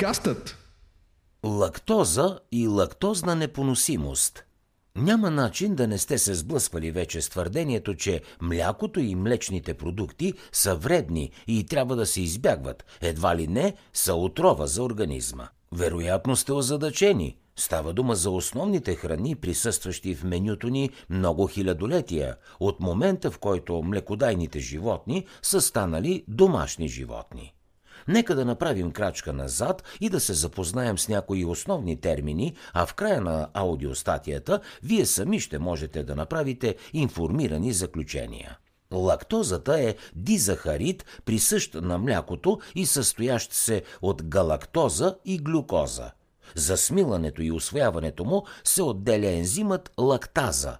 Подкастът Лактоза и лактозна непоносимост. Няма начин да не сте се сблъсквали вече с твърдението, че млякото и млечните продукти са вредни и трябва да се избягват, едва ли не са отрова за организма. Вероятно сте озадачени. Става дума за основните храни, присъстващи в менюто ни много хилядолетия, от момента в който млекодайните животни са станали домашни животни. Нека да направим крачка назад и да се запознаем с някои основни термини, а в края на аудиостатията вие сами ще можете да направите информирани заключения. Лактозата е дизахарид, присъщ на млякото и състоящ се от галактоза и глюкоза. За смилането и освояването му се отделя ензимът лактаза.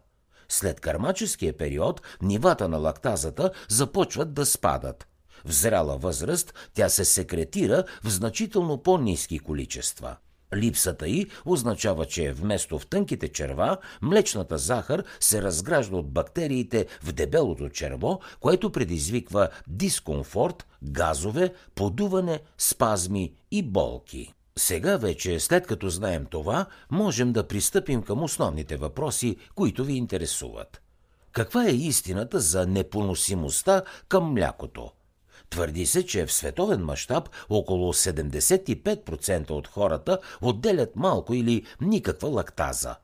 След кармаческия период нивата на лактазата започват да спадат. В зряла възраст тя се секретира в значително по-низки количества. Липсата й означава, че вместо в тънките черва, млечната захар се разгражда от бактериите в дебелото черво, което предизвиква дискомфорт, газове, подуване, спазми и болки. Сега вече, след като знаем това, можем да пристъпим към основните въпроси, които ви интересуват. Каква е истината за непоносимостта към млякото? Твърди се, че в световен мащаб около 75% от хората отделят малко или никаква лактаза.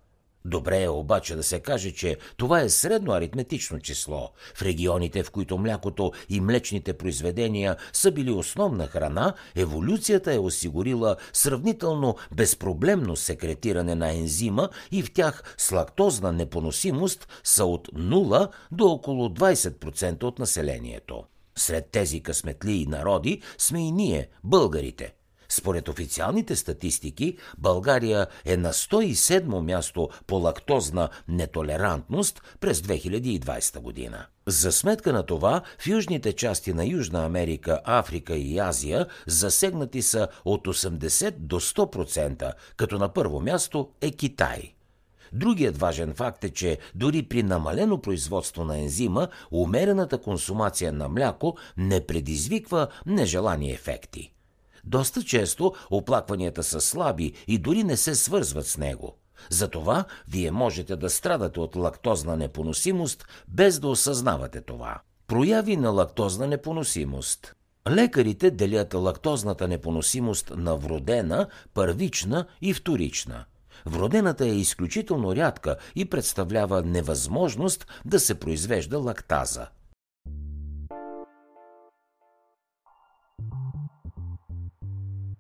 Добре е обаче да се каже, че това е средно аритметично число. В регионите, в които млякото и млечните произведения са били основна храна, еволюцията е осигурила сравнително безпроблемно секретиране на ензима и в тях с лактозна непоносимост са от 0 до около 20% от населението. Сред тези късметлии народи сме и ние, българите. Според официалните статистики, България е на 107 място по лактозна нетолерантност през 2020 година. За сметка на това, в южните части на Южна Америка, Африка и Азия засегнати са от 80 до 100%, като на първо място е Китай – Другият важен факт е, че дори при намалено производство на ензима, умерената консумация на мляко не предизвиква нежелани ефекти. Доста често оплакванията са слаби и дори не се свързват с него. Затова вие можете да страдате от лактозна непоносимост, без да осъзнавате това. Прояви на лактозна непоносимост. Лекарите делят лактозната непоносимост на вродена, първична и вторична – Вродената е изключително рядка и представлява невъзможност да се произвежда лактаза.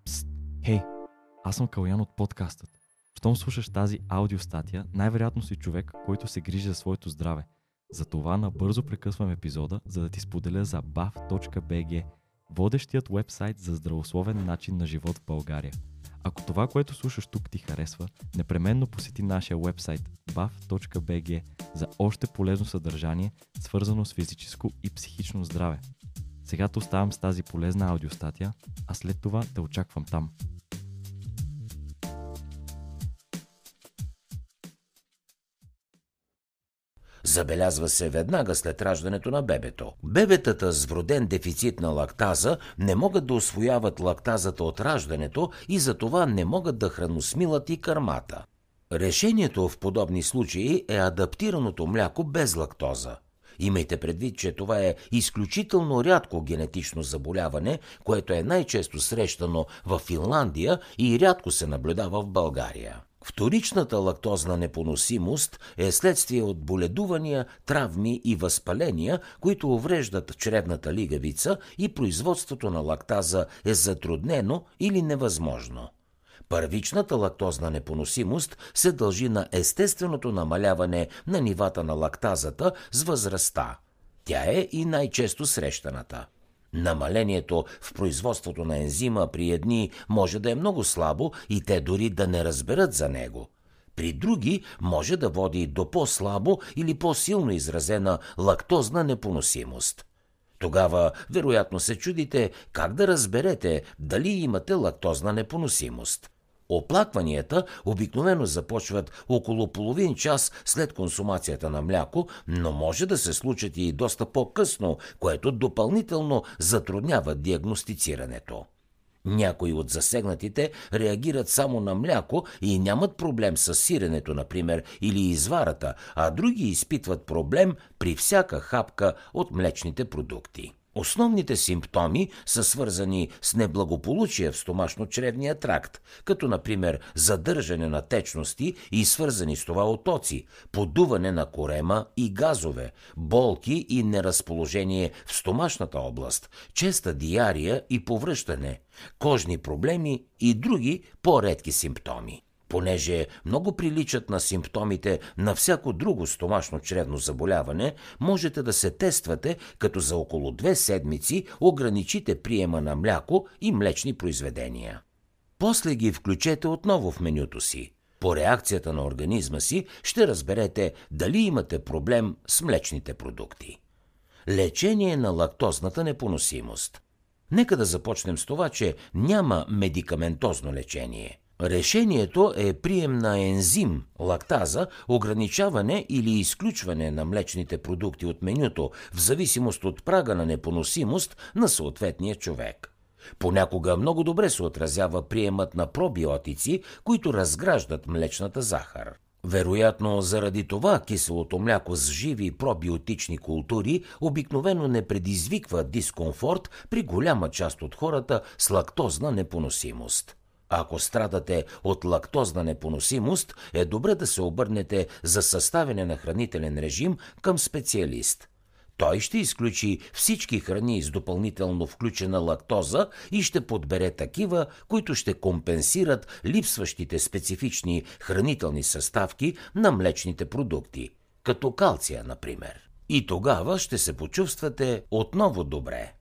Пст, хей, аз съм Калян от подкастът. Щом слушаш тази аудиостатия, най-вероятно си човек, който се грижи за своето здраве. Затова набързо прекъсвам епизода, за да ти споделя за bav.bg, водещият вебсайт за здравословен начин на живот в България – ако това, което слушаш тук ти харесва, непременно посети нашия вебсайт bav.bg за още полезно съдържание, свързано с физическо и психично здраве. Сега те оставам с тази полезна аудиостатия, а след това те очаквам там. Забелязва се веднага след раждането на бебето. Бебетата с вроден дефицит на лактаза не могат да освояват лактазата от раждането и затова не могат да храносмилат и кърмата. Решението в подобни случаи е адаптираното мляко без лактоза. Имайте предвид, че това е изключително рядко генетично заболяване, което е най-често срещано в Финландия и рядко се наблюдава в България. Вторичната лактозна непоносимост е следствие от боледувания, травми и възпаления, които увреждат чревната лигавица и производството на лактаза е затруднено или невъзможно. Първичната лактозна непоносимост се дължи на естественото намаляване на нивата на лактазата с възрастта. Тя е и най-често срещаната. Намалението в производството на ензима при едни може да е много слабо и те дори да не разберат за него. При други може да води до по-слабо или по-силно изразена лактозна непоносимост. Тогава, вероятно, се чудите как да разберете дали имате лактозна непоносимост – Оплакванията обикновено започват около половин час след консумацията на мляко, но може да се случат и доста по-късно, което допълнително затруднява диагностицирането. Някои от засегнатите реагират само на мляко и нямат проблем с сиренето, например, или изварата, а други изпитват проблем при всяка хапка от млечните продукти. Основните симптоми са свързани с неблагополучие в стомашно-чревния тракт, като например задържане на течности и свързани с това отоци, подуване на корема и газове, болки и неразположение в стомашната област, честа диария и повръщане, кожни проблеми и други по-редки симптоми понеже много приличат на симптомите на всяко друго стомашно-чревно заболяване, можете да се тествате, като за около две седмици ограничите приема на мляко и млечни произведения. После ги включете отново в менюто си. По реакцията на организма си ще разберете дали имате проблем с млечните продукти. Лечение на лактозната непоносимост. Нека да започнем с това, че няма медикаментозно лечение – Решението е прием на ензим, лактаза, ограничаване или изключване на млечните продукти от менюто в зависимост от прага на непоносимост на съответния човек. Понякога много добре се отразява приемът на пробиотици, които разграждат млечната захар. Вероятно, заради това киселото мляко с живи пробиотични култури обикновено не предизвиква дискомфорт при голяма част от хората с лактозна непоносимост. Ако страдате от лактозна непоносимост, е добре да се обърнете за съставяне на хранителен режим към специалист. Той ще изключи всички храни с допълнително включена лактоза и ще подбере такива, които ще компенсират липсващите специфични хранителни съставки на млечните продукти, като калция, например. И тогава ще се почувствате отново добре.